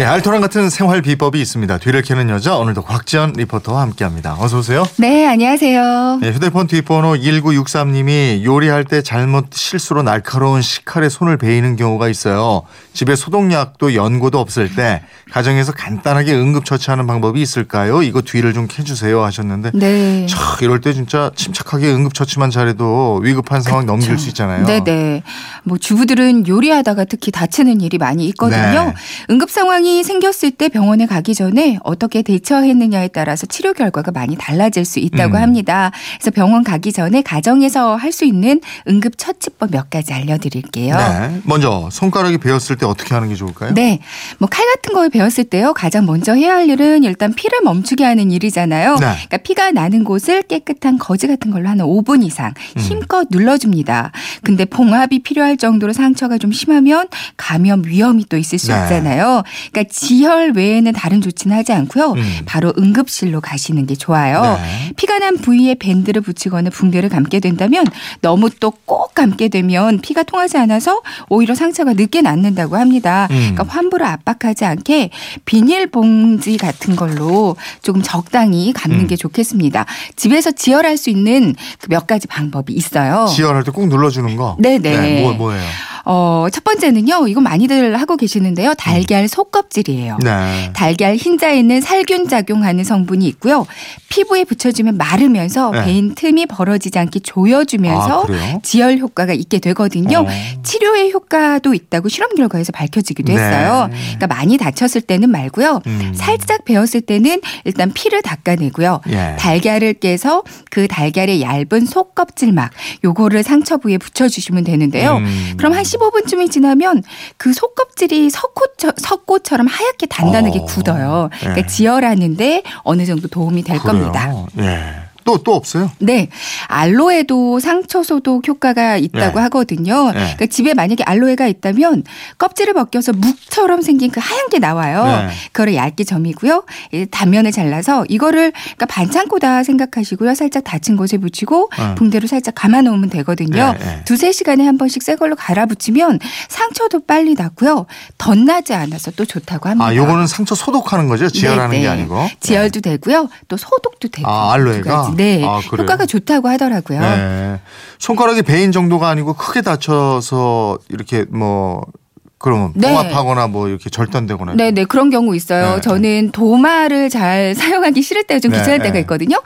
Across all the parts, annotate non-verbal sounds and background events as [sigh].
네, 알토란 같은 생활 비법이 있습니다. 뒤를 캐는 여자 오늘도 곽지연 리포터와 함께합니다. 어서 오세요. 네, 안녕하세요. 네, 휴대폰 뒷번호 1963님이 요리할 때 잘못 실수로 날카로운 식칼에 손을 베이는 경우가 있어요. 집에 소독약도 연고도 없을 때 가정에서 간단하게 응급처치하는 방법이 있을까요? 이거 뒤를 좀 캐주세요 하셨는데 네. 차, 이럴 때 진짜 침착하게 응급처치만 잘해도 위급한 상황 넘길 수 있잖아요. 네 네. 뭐 주부들은 요리하다가 특히 다치는 일이 많이 있거든요. 네. 응급 상황이 생겼을 때 병원에 가기 전에 어떻게 대처했느냐에 따라서 치료 결과가 많이 달라질 수 있다고 음. 합니다. 그래서 병원 가기 전에 가정에서 할 수 있는 응급 처치법 몇 가지 알려드릴게요. 네. 먼저 손가락이 베었을 때 어떻게 하는 게 좋을까요? 네. 뭐 칼 같은 걸 배웠을 때요. 가장 먼저 해야 할 일은 일단 피를 멈추게 하는 일이잖아요. 네. 그러니까 피가 나는 곳을 깨끗한 거즈 같은 걸로 한 5분 이상 음. 힘껏 눌러줍니다. 근데 봉합이 필요할 정도로 상처가 좀 심하면 감염 위험이 또 있을 수 네. 있잖아요. 그러니까 지혈 외에는 다른 조치는 하지 않고요. 음. 바로 응급실로 가시는 게 좋아요. 네. 피가 난 부위에 밴드를 붙이거나 붕대를 감게 된다면 너무 또 꼭 감게 되면 피가 통하지 않아서 오히려 상처가 늦게 낫는다고 합니다. 음. 그러니까 환부를 압박하지 않게 비닐봉지 같은 걸로 조금 적당히 감는 음. 게 좋겠습니다. 집에서 지혈할 수 있는 그 몇 가지 방법이 있어요. 지혈할 때 꼭 눌러주는 거. 네네. 뭐, 뭐예요? 어, 첫 번째는요. 이거 많이들 하고 계시는데요. 달걀 속껍질이에요. 네. 달걀 흰자에 있는 살균 작용하는 성분이 있고요. 피부에 붙여주면 마르면서 네. 베인 틈이 벌어지지 않게 조여주면서 아? 지혈 효과가 있게 되거든요. 어. 치료의 효과도 있다고 실험 결과에서 밝혀지기도 네. 했어요. 그러니까 많이 다쳤을 때는 말고요. 음. 살짝 베었을 때는 일단 피를 닦아내고요. 예. 달걀을 깨서 그 달걀의 얇은 속껍질막 요거를 상처 부위에 붙여주시면 되는데요. 음. 그럼 한 15분쯤이 지나면 그 속껍질이 석고처, 석고처럼 하얗게 단단하게 어. 굳어요. 그러니까 네. 지혈하는데 어느 정도 도움이 될 그래요? 겁니다. 예. 또, 또 없어요? 네. 알로에도 상처 소독 효과가 있다고 네. 하거든요. 네. 그러니까 집에 만약에 알로에가 있다면 껍질을 벗겨서 묵처럼 생긴 그 하얀 게 나와요. 네. 그거를 얇게 점이고요. 이 단면을 잘라서 이거를 그러니까 반창고다 생각하시고요. 살짝 다친 곳에 붙이고 네. 붕대로 살짝 감아 놓으면 되거든요. 네, 네. 두세 시간에 한 번씩 새 걸로 갈아 붙이면 상처도 빨리 낫고요. 덧나지 않아서 또 좋다고 합니다. 아, 요거는 상처 소독하는 거죠? 지혈하는 네, 게 네. 아니고. 지혈도 되고요. 또 소독도 되고. 아, 알로에가? 네. 아? 효과가 좋다고 하더라고요. 네. 손가락이 베인 정도가 아니고 크게 다쳐서 이렇게 뭐 그러면 네. 봉합하거나 뭐 이렇게 절단되거나 네, 네, 그런 경우 있어요. 네. 저는 도마를 잘 [laughs] 사용하기 싫을 때좀 네, 귀찮을 네. 때가 있거든요.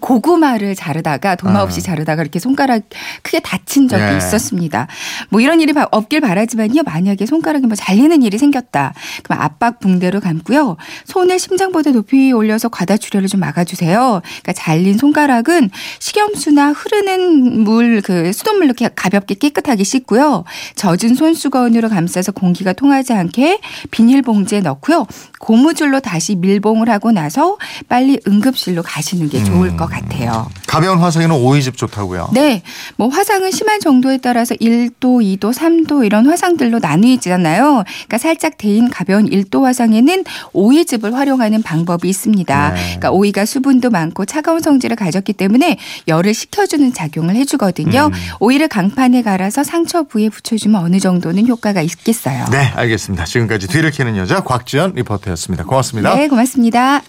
고구마를 자르다가 도마 아. 없이 자르다가 이렇게 손가락 크게 다친 적이 네. 있었습니다. 뭐 이런 일이 바- 없길 바라지만요. 만약에 손가락이 뭐 잘리는 일이 생겼다. 그럼 압박 붕대로 감고요. 손을 심장보다 높이 올려서 과다 출혈을 좀 막아주세요. 그러니까 잘린 손가락은 식염수나 흐르는 물, 그 수돗물로 이렇게 가볍게 깨끗하게 씻고요. 젖은 손수건으로 감싸서 공 기가 통하지 않게 비닐봉지에 넣고요. 고무줄로 다시 밀봉을 하고 나서 빨리 응급실로 가시는 게 좋을 음. 것 같아요. 가벼운 화상에는 오이즙 좋다고요. 네. 뭐 화상은 심한 정도에 따라서 1도, 2도, 3도 이런 화상들로 나뉘잖아요. 그러니까 살짝 데인 가벼운 1도 화상에는 오이즙을 활용하는 방법이 있습니다. 네. 그러니까 오이가 수분도 많고 차가운 성질을 가졌기 때문에 열을 식혀주는 작용을 해주거든요. 음. 오이를 강판에 갈아서 상처 부위에 붙여주면 어느 정도는 효과가 있겠어 요. 네, 알겠습니다. 지금까지 뒤를 캐는 여자 곽지연 리포터였습니다. 고맙습니다. 네, 고맙습니다.